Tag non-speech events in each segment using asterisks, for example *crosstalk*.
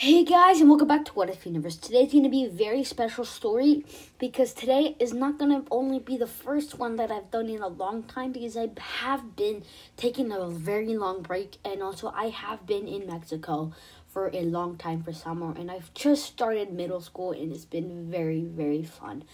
Hey guys, and welcome back to What If Universe. Today's going to be a very special story because today is not going to only be the first one that I've done in a long time because I have been taking a very long break and also I have been in Mexico for a long time for summer and I've just started middle school and it's been very, very fun.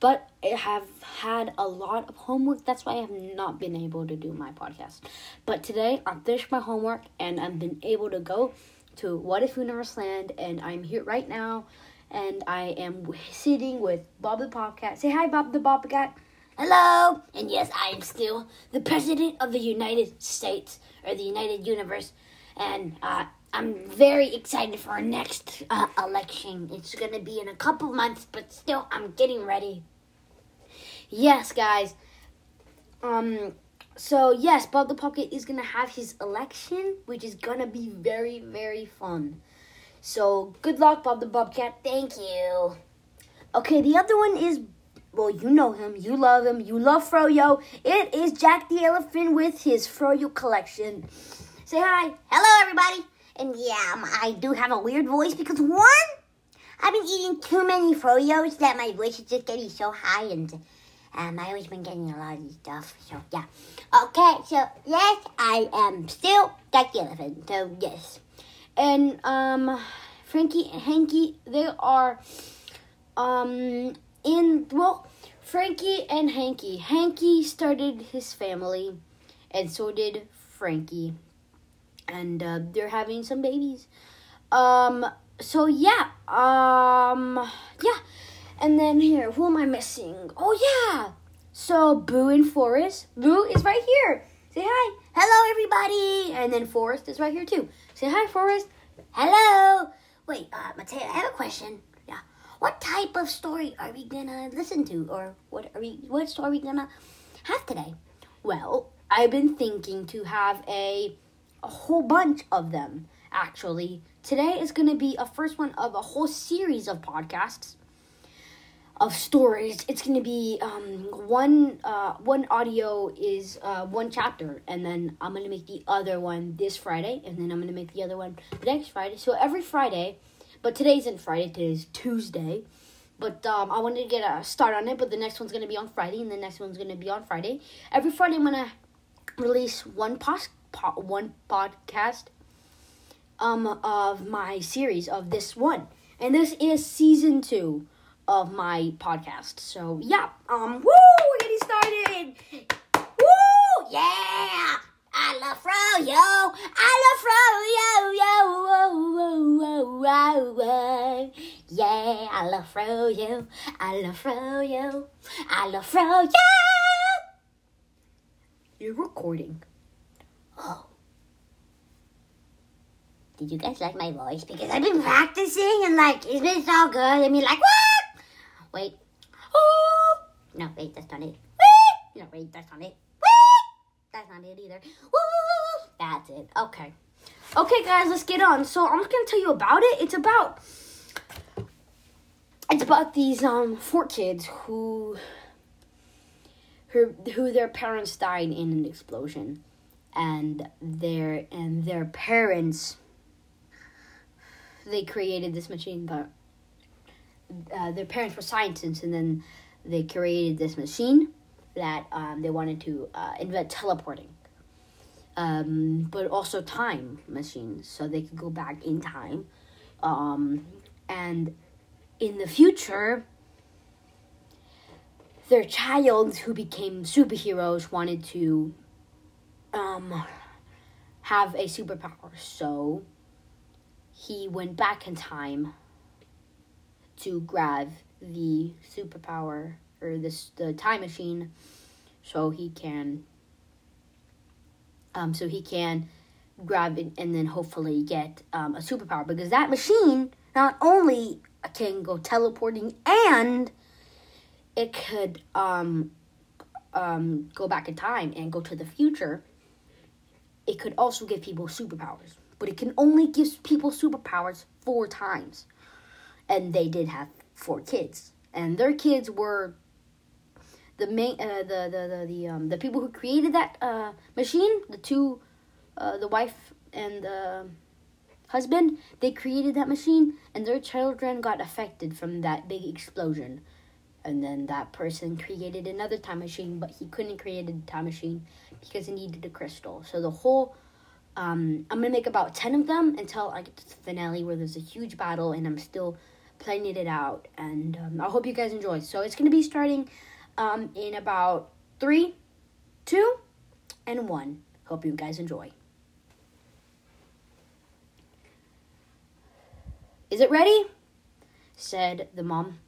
But I have had a lot of homework. That's why I have not been able to do my podcast. But today I finished my homework and I've been able to go to What If Universe Land, and I'm here right now, and I am sitting with Bob the Bobcat. Say hi, Bob the Bobcat. Hello, and yes, I am still the president of the United States or the United Universe, and uh, I'm very excited for our next uh, election. It's gonna be in a couple months, but still, I'm getting ready. Yes, guys. Um, so yes, Bob the Bobcat is gonna have his election, which is gonna be very, very fun. So good luck, Bob the Bobcat. Thank you. Okay, the other one is well, you know him, you love him, you love Froyo. It is Jack the Elephant with his Froyo collection. Say hi. Hello, everybody. And yeah, um, I do have a weird voice because one, I've been eating too many Froyos that my voice is just getting so high and um, I always been getting a lot of stuff. So yeah. Okay, so yes, I am still Jack Elephant. So yes. And um Frankie and Hanky, they are um in well Frankie and Hanky. Hanky started his family and so did Frankie. And uh, they're having some babies. Um so yeah. Um yeah. And then here, who am I missing? Oh yeah. So Boo and Forrest. Boo is right here. Say hi. Hello everybody. And then Forrest is right here too. Say hi, Forrest. Hello. Wait, uh, Mateo, I have a question. Yeah. What type of story are we gonna listen to, or what are we? What story are we gonna have today? Well, I've been thinking to have a a whole bunch of them. Actually, today is gonna be a first one of a whole series of podcasts of stories. It's going to be um, one uh, one audio is uh, one chapter, and then I'm going to make the other one this Friday, and then I'm going to make the other one next Friday. So every Friday, but today isn't Friday. Today's Tuesday. But um, I wanted to get a start on it. But the next one's going to be on Friday, and the next one's going to be on Friday. Every Friday, I'm going to release one pos- po- one podcast um of my series of this one, and this is season two of my podcast. So yeah, um, woo, we're getting started. Woo, yeah. I love Froyo. I love Froyo. Yo, yo, whoa, Yeah, I love Froyo. I love Froyo. I love Froyo. You're recording. Oh. Did you guys like my voice? Because I've been practicing and like it's been so good. I mean, like what? Wait. Oh. No, wait, that's not it. Wait. No, wait, that's not it. Wait. That's not it either. Woo. That's it. Okay. Okay, guys, let's get on. So I'm just gonna tell you about it. It's about it's about these um four kids who who who their parents died in an explosion, and their and their parents they created this machine, but uh, their parents were scientists, and then they created this machine that um, they wanted to uh, invent teleporting, um, but also time machines, so they could go back in time. Um, and in the future, their child who became superheroes wanted to um, have a superpower, so he went back in time to grab the superpower or this the time machine so he can um so he can grab it and then hopefully get um, a superpower because that machine not only can go teleporting and it could um um go back in time and go to the future it could also give people superpowers but it can only give people superpowers four times and they did have four kids, and their kids were the main uh, the the the the, um, the people who created that uh, machine, the two, uh, the wife and the husband, they created that machine, and their children got affected from that big explosion. And then that person created another time machine, but he couldn't create a time machine because he needed a crystal. So the whole, um, I'm gonna make about ten of them until I get to the finale where there's a huge battle, and I'm still planning it out. And um, I hope you guys enjoy. So it's gonna be starting um, in about three, two, and one. Hope you guys enjoy. Is it ready? said the mom.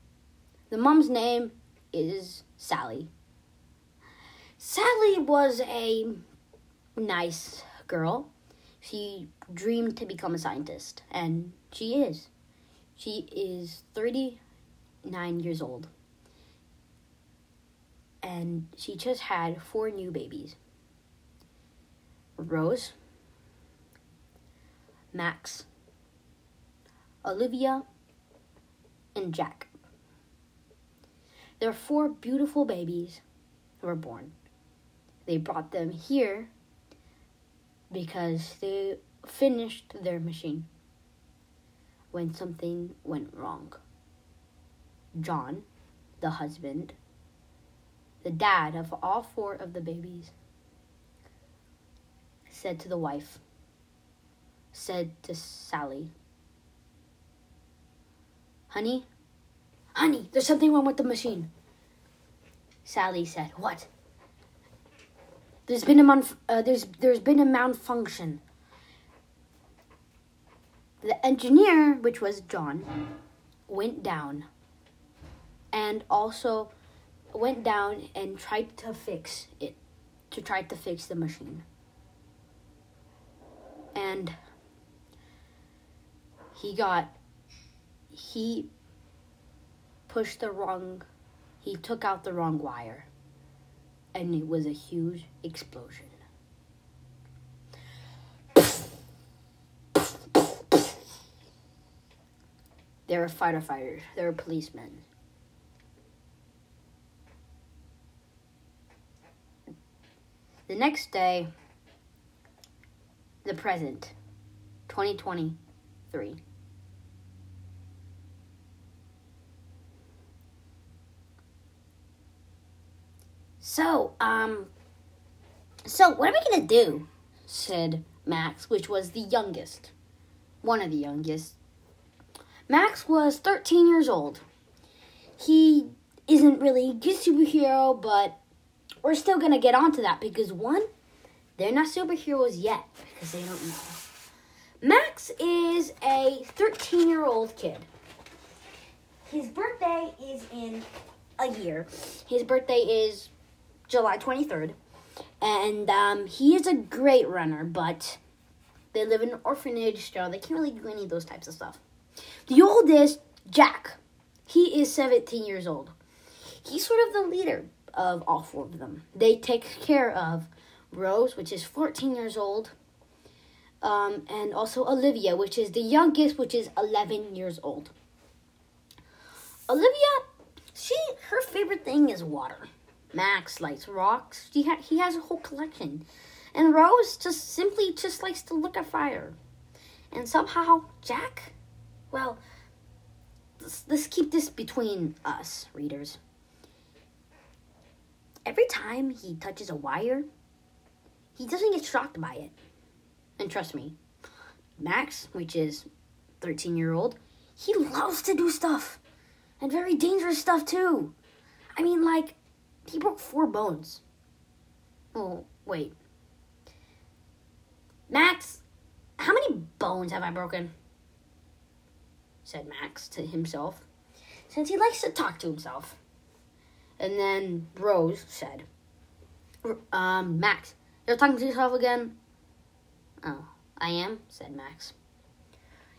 The mom's name is Sally. Sally was a nice girl. She dreamed to become a scientist, and she is. She is 39 years old. And she just had four new babies Rose, Max, Olivia, and Jack. Their four beautiful babies were born. They brought them here because they finished their machine when something went wrong. John, the husband, the dad of all four of the babies, said to the wife, said to Sally, Honey, honey, there's something wrong with the machine. Sally said, What? There's been a monf- uh, there's there's been a malfunction. The engineer, which was John, went down and also went down and tried to fix it to try to fix the machine. And he got he pushed the wrong he took out the wrong wire and it was a huge explosion. They were firefighters, they were policemen. The next day, the present, 2023. So, um, so what are we gonna do? said Max, which was the youngest, one of the youngest. Max was 13 years old. He isn't really a good superhero, but we're still gonna get onto that because one, they're not superheroes yet because they don't know. Max is a 13 year old kid. His birthday is in a year. His birthday is July 23rd. And um, he is a great runner, but they live in an orphanage, so they can't really do any of those types of stuff. The oldest, Jack, he is 17 years old. He's sort of the leader of all four of them. They take care of Rose, which is 14 years old, um, and also Olivia, which is the youngest, which is 11 years old. Olivia, she her favorite thing is water. Max likes rocks. He ha- he has a whole collection, and Rose just simply just likes to look at fire. And somehow Jack, well, let's, let's keep this between us, readers. Every time he touches a wire, he doesn't get shocked by it. And trust me, Max, which is 13 year old, he loves to do stuff. And very dangerous stuff too. I mean, like, he broke four bones. Oh, wait. Max, how many bones have I broken? Said Max to himself, since he likes to talk to himself. And then Rose said, um, Max, you're talking to yourself again? Oh, I am, said Max.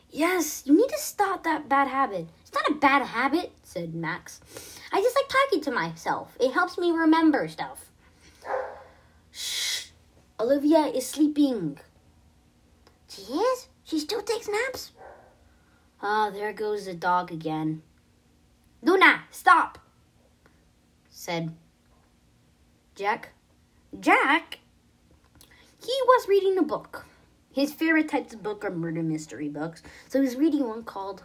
Yes, you need to stop that bad habit. It's not a bad habit, said Max. I just like talking to myself. It helps me remember stuff. Shh. Olivia is sleeping. She is? She still takes naps? Ah, there goes the dog again. Luna, stop, said Jack. Jack? He was reading a book. his favorite types of book are murder mystery books. So he's reading one called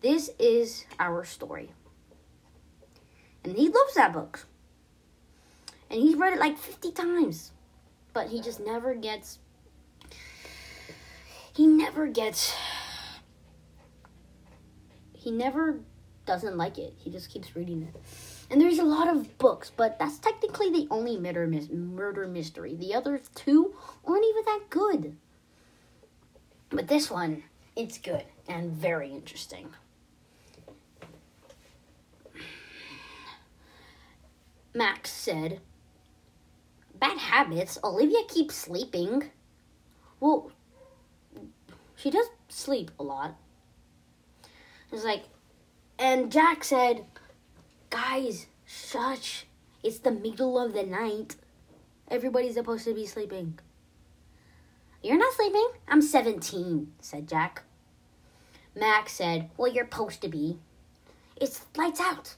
This Is Our Story. And he loves that book. And he's read it like 50 times. But he just never gets. He never gets. He never doesn't like it. He just keeps reading it. And there's a lot of books, but that's technically the only murder, murder mystery. The other two aren't even that good. But this one, it's good and very interesting. Max said, Bad habits. Olivia keeps sleeping. Well, she does sleep a lot. It's like, and Jack said, Guys, shush. It's the middle of the night. Everybody's supposed to be sleeping. You're not sleeping? I'm 17, said Jack. Max said, Well, you're supposed to be. It's lights out.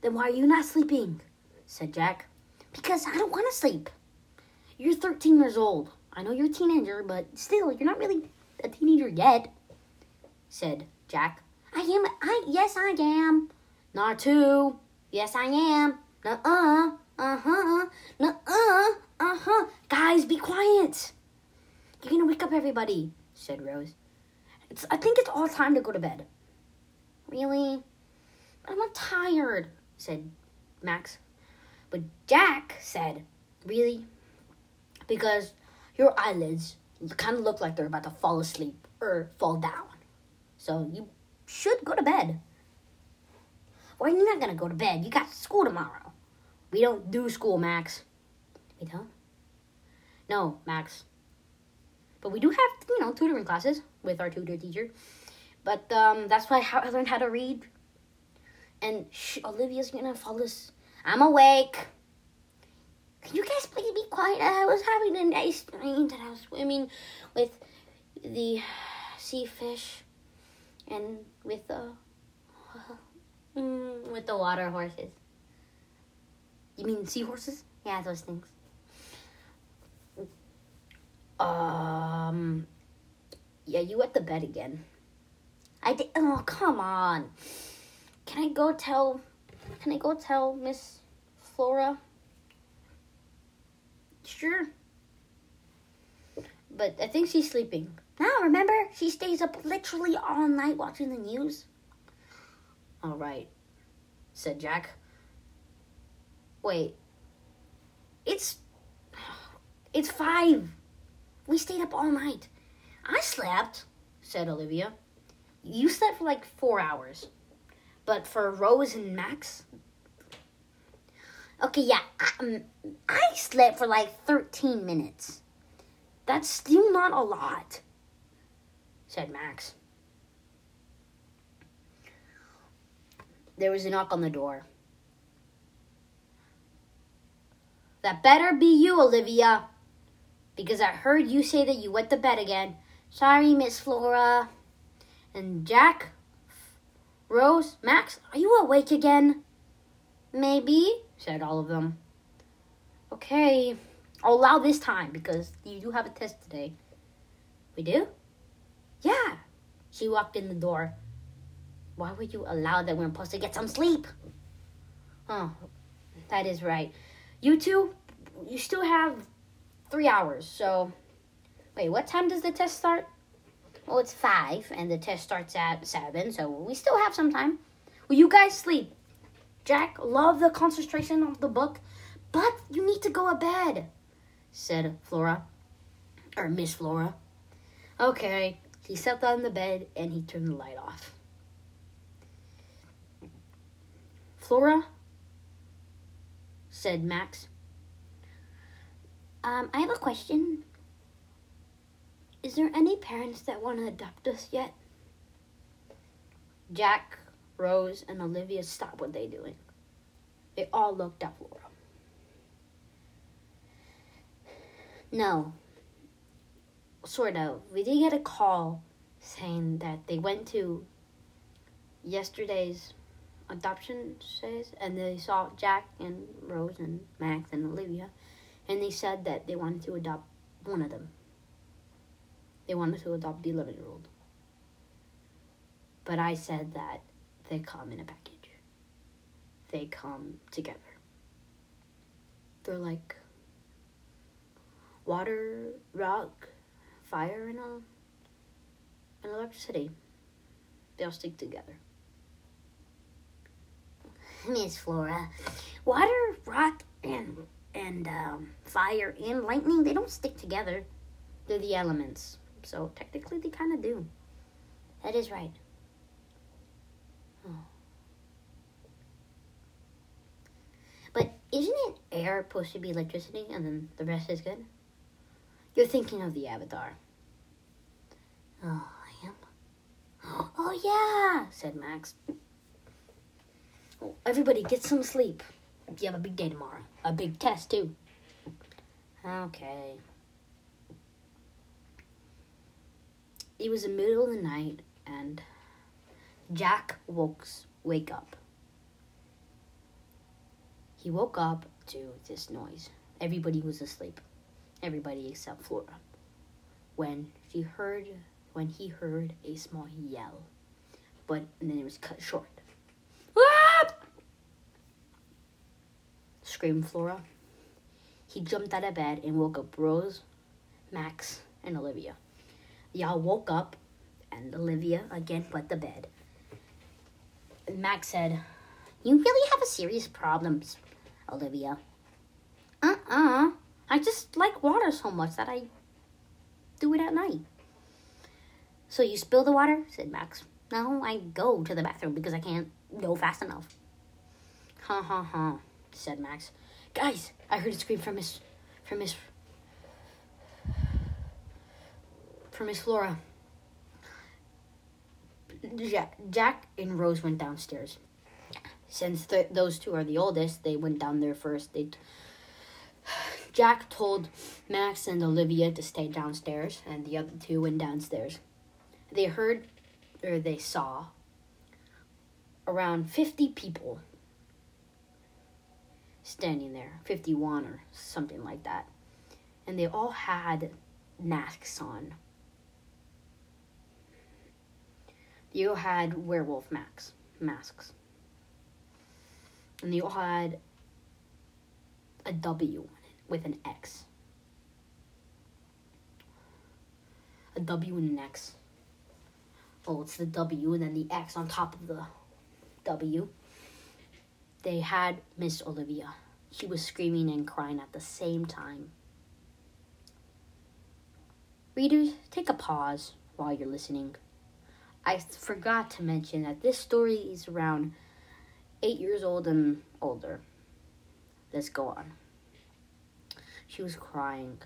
Then why are you not sleeping? said Jack. Because I don't want to sleep. You're 13 years old. I know you're a teenager, but still, you're not really a teenager yet, said Jack. I am. I yes, I am. Not two. Yes, I am. Uh-uh. Uh-huh. Uh-uh. Uh-huh. Guys, be quiet. You're gonna wake up everybody, said Rose. It's, I think it's all time to go to bed. Really? I'm not tired, said Max. But Jack said, Really? Because your eyelids kind of look like they're about to fall asleep or fall down. So you should go to bed. Why are you not gonna go to bed? You got school tomorrow. We don't do school, Max. We don't? No, Max. But we do have, you know, tutoring classes with our tutor teacher. But um, that's why I learned how to read. And sh- Olivia's gonna fall asleep. I'm awake. Can you guys please be quiet? I was having a nice dream that I was swimming with the sea fish and with the *laughs* mm, with the water horses. You mean seahorses? Yeah, those things. Um. Yeah, you wet the bed again. I did. Oh, come on. Can I go tell? Can I go tell Miss Flora? Sure. But I think she's sleeping. Now, remember? She stays up literally all night watching the news. All right, said Jack. Wait. It's. It's five. We stayed up all night. I slept, said Olivia. You slept for like four hours. But for Rose and Max? Okay, yeah. Um, I slept for like 13 minutes. That's still not a lot, said Max. There was a knock on the door. That better be you, Olivia, because I heard you say that you went to bed again. Sorry, Miss Flora. And Jack, Rose, Max, are you awake again? Maybe, said all of them. Okay, I'll allow this time because you do have a test today. We do? Yeah. She walked in the door. Why would you allow that we're supposed to get some sleep? Oh, that is right. You two, you still have three hours. So, wait, what time does the test start? Well, it's five, and the test starts at seven, so we still have some time. Will you guys sleep? Jack, love the concentration of the book, but you need to go to bed, said Flora, or Miss Flora. Okay. He sat down in the bed and he turned the light off. Flora, said Max. Um, I have a question. Is there any parents that want to adopt us yet? Jack, Rose, and Olivia stopped what they're doing. They all looked at Flora. No. Sort of. We did get a call saying that they went to yesterday's adoption says and they saw Jack and Rose and Max and Olivia and they said that they wanted to adopt one of them. They wanted to adopt the 11 year old. But I said that they come in a package. They come together. They're like water, rock, fire, and, uh, and electricity. They all stick together. *laughs* Miss Flora, water, rock, and and um, fire and lightning, they don't stick together. They're the elements. So technically, they kind of do. That is right. But isn't it air supposed to be electricity and then the rest is good? You're thinking of the Avatar. Oh, I am. Oh, yeah, said Max. Oh, everybody get some sleep. You have a big day tomorrow. A big test, too. Okay. It was the middle of the night, and Jack woke wake up. He woke up to this noise. Everybody was asleep. Everybody except Flora. When she heard when he heard a small yell. But then it was cut short. Ah! Screamed Flora. He jumped out of bed and woke up Rose, Max, and Olivia. Y'all woke up and Olivia again wet the bed. And Max said, You really have a serious problems, Olivia. Uh-uh. I just like water so much that I do it at night. So you spill the water? said Max. No, I go to the bathroom because I can't go fast enough. Ha ha ha, said Max. Guys, I heard a scream from Miss from Miss from Miss Flora. Jack, Jack and Rose went downstairs. Since th- those two are the oldest, they went down there first. They t- Jack told Max and Olivia to stay downstairs, and the other two went downstairs. They heard, or they saw, around 50 people standing there 51 or something like that. And they all had masks on. All had werewolf masks. masks. And all had a W with an X. A W and an X. Oh, it's the W and then the X on top of the W. They had Miss Olivia. She was screaming and crying at the same time. Readers, take a pause while you're listening. I forgot to mention that this story is around eight years old and older. Let's go on. She was crying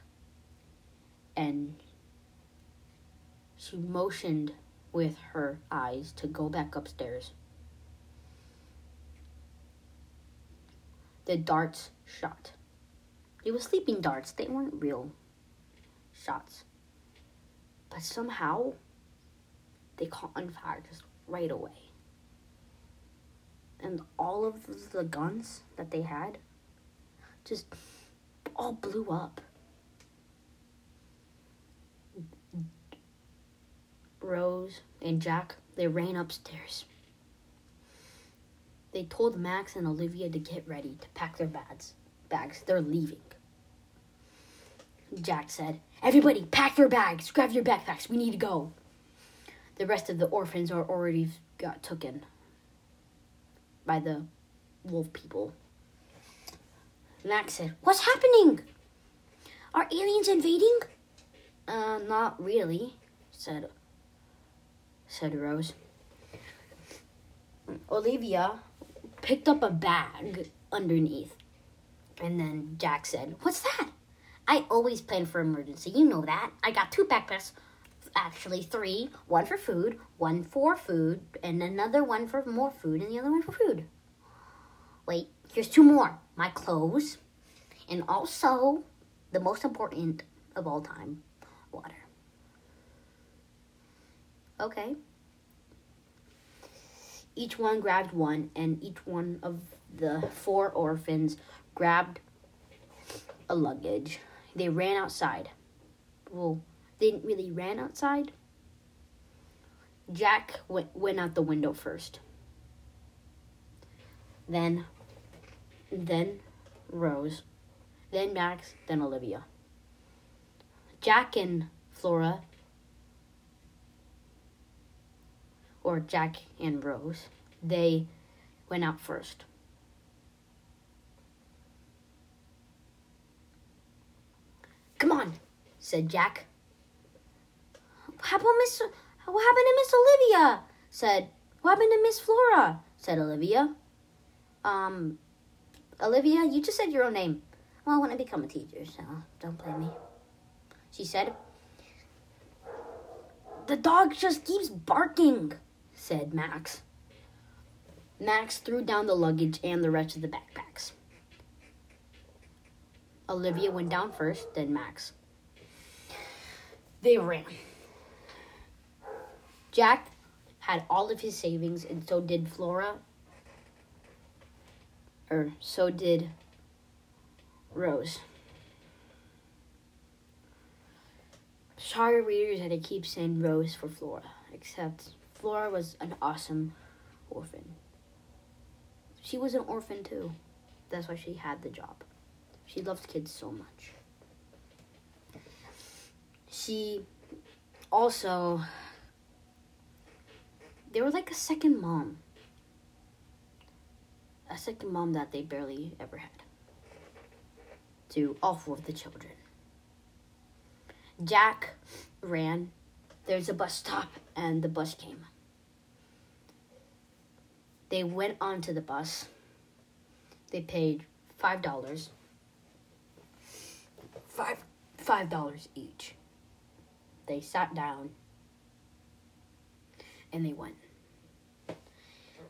and she motioned with her eyes to go back upstairs. The darts shot. They were sleeping darts, they weren't real shots. But somehow, they caught on fire just right away. And all of the guns that they had just all blew up. Rose and Jack, they ran upstairs. They told Max and Olivia to get ready to pack their bags. Bags, they're leaving. Jack said, Everybody, pack your bags, grab your backpacks, we need to go. The rest of the orphans are already got taken by the wolf people. Max said, What's happening? Are aliens invading? Uh, not really, said said Rose. Olivia picked up a bag underneath. And then Jack said, What's that? I always plan for emergency. You know that. I got two backpacks. Actually, three. One for food, one for food, and another one for more food, and the other one for food. Wait, here's two more. My clothes, and also, the most important of all time, water. Okay. Each one grabbed one, and each one of the four orphans grabbed a luggage. They ran outside. Well, they didn't really ran outside. Jack went, went out the window first. Then, then Rose, then Max, then Olivia. Jack and Flora, or Jack and Rose, they went out first. Come on, said Jack. How about Miss? What happened to Miss Olivia? Said. What happened to Miss Flora? Said Olivia. Um, Olivia, you just said your own name. Well, I want to become a teacher, so don't blame me. She said. The dog just keeps barking, said Max. Max threw down the luggage and the rest of the backpacks. Olivia went down first, then Max. They ran. Jack had all of his savings, and so did Flora. Or so did Rose. Sorry, readers, that I keep saying Rose for Flora, except Flora was an awesome orphan. She was an orphan too. That's why she had the job. She loved kids so much. She also, they were like a second mom. A second mom that they barely ever had to all four of the children. Jack ran. There's a bus stop, and the bus came. They went onto the bus. They paid five dollars five five dollars each. They sat down and they went.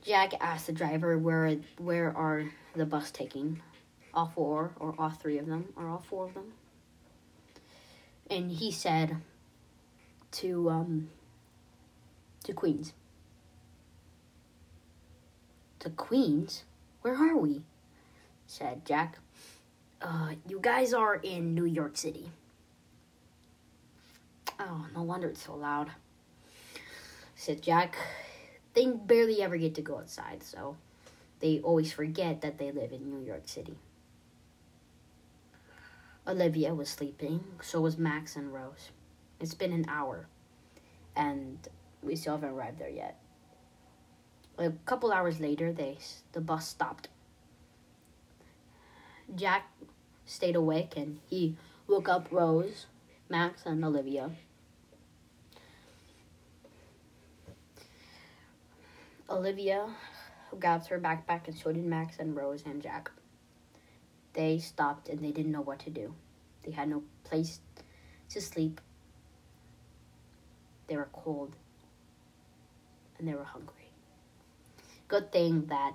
Jack asked the driver where where are the bus taking? All four or all three of them or all four of them? And he said to um to Queens. To Queens? Where are we? said Jack. Uh, you guys are in New York City. Oh, no wonder it's so loud. Said Jack. They barely ever get to go outside, so they always forget that they live in New York City. Olivia was sleeping, so was Max and Rose. It's been an hour, and we still haven't arrived there yet. A couple hours later, they the bus stopped. Jack stayed awake and he woke up Rose, Max, and Olivia. Olivia grabbed her backpack and so did Max and Rose and Jack. They stopped and they didn't know what to do. They had no place to sleep. They were cold and they were hungry. Good thing that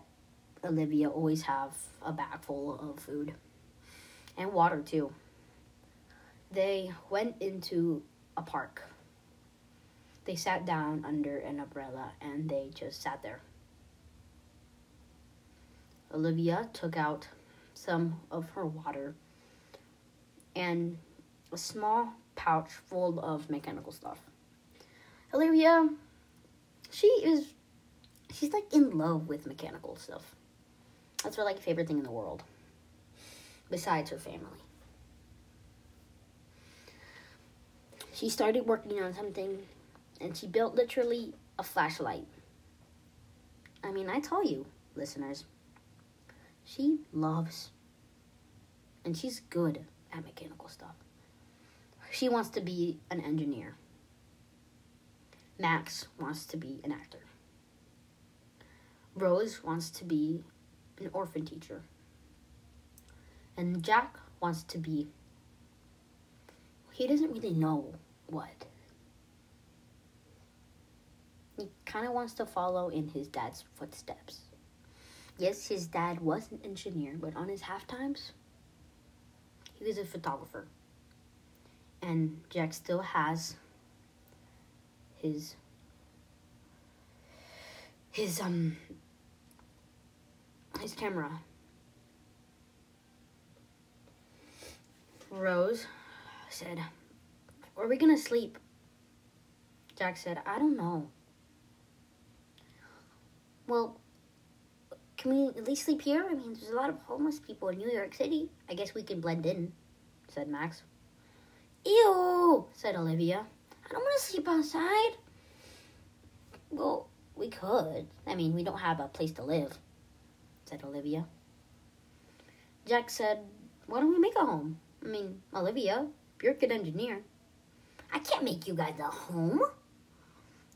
Olivia always have a bag full of food and water too. They went into a park. They sat down under an umbrella and they just sat there. Olivia took out some of her water and a small pouch full of mechanical stuff. Olivia, she is, she's like in love with mechanical stuff. That's her like favorite thing in the world besides her family. She started working on something and she built literally a flashlight. I mean, I tell you, listeners, she loves and she's good at mechanical stuff. She wants to be an engineer. Max wants to be an actor. Rose wants to be an orphan teacher. And Jack wants to be. He doesn't really know what. He kind of wants to follow in his dad's footsteps. Yes, his dad was an engineer, but on his half times, he was a photographer. And Jack still has his his um his camera Rose said, are we gonna sleep? Jack said, I don't know. Well, can we at least sleep here? I mean, there's a lot of homeless people in New York City. I guess we can blend in, said Max. Ew, said Olivia. I don't want to sleep outside. Well, we could. I mean, we don't have a place to live, said Olivia. Jack said, Why don't we make a home? I mean, Olivia, you're a good engineer. I can't make you guys a home.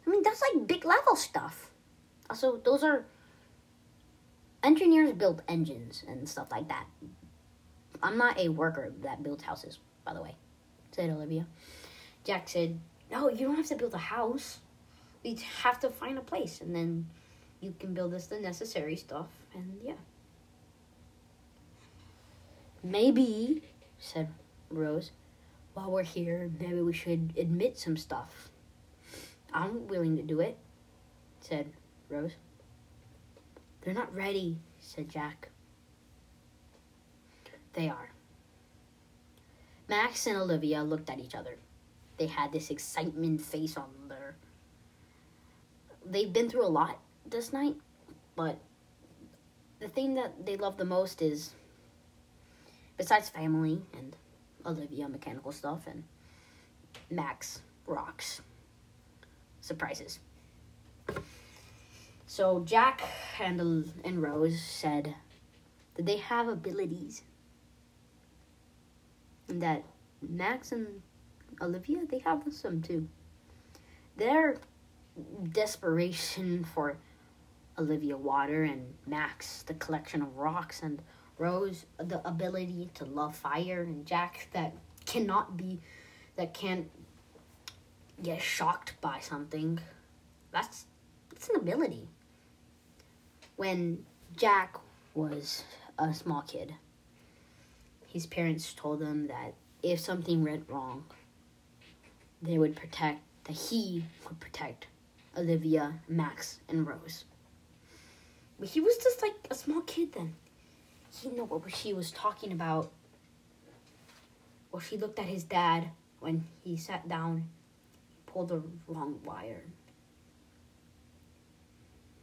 I mean, that's like big level stuff. Also, those are engineers build engines and stuff like that. I'm not a worker that builds houses, by the way, said Olivia. Jack said, No, you don't have to build a house. We have to find a place, and then you can build us the necessary stuff, and yeah. Maybe, said Rose, while we're here, maybe we should admit some stuff. I'm willing to do it, said Rose. They're not ready, said Jack. They are. Max and Olivia looked at each other. They had this excitement face on their. They've been through a lot this night, but the thing that they love the most is, besides family and Olivia mechanical stuff and Max rocks surprises. So Jack and and Rose said that they have abilities, and that Max and Olivia they have some too. Their desperation for Olivia water and Max the collection of rocks and Rose the ability to love fire and Jack that cannot be that can't get shocked by something. That's it's an ability. When Jack was a small kid, his parents told him that if something went wrong, they would protect that he would protect Olivia, Max, and Rose. But he was just like a small kid then. He didn't know what she was talking about. Well, she looked at his dad when he sat down, he pulled the wrong wire.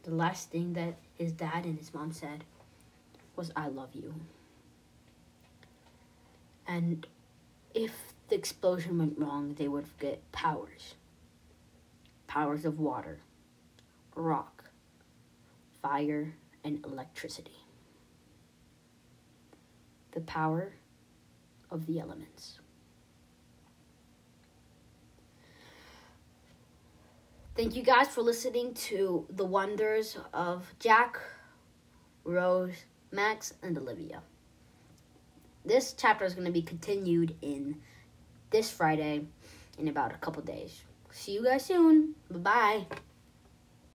The last thing that his dad and his mom said was, I love you. And if the explosion went wrong, they would get powers powers of water, rock, fire, and electricity. The power of the elements. Thank you guys for listening to the wonders of Jack, Rose, Max, and Olivia. This chapter is going to be continued in this Friday in about a couple days. See you guys soon. Bye bye.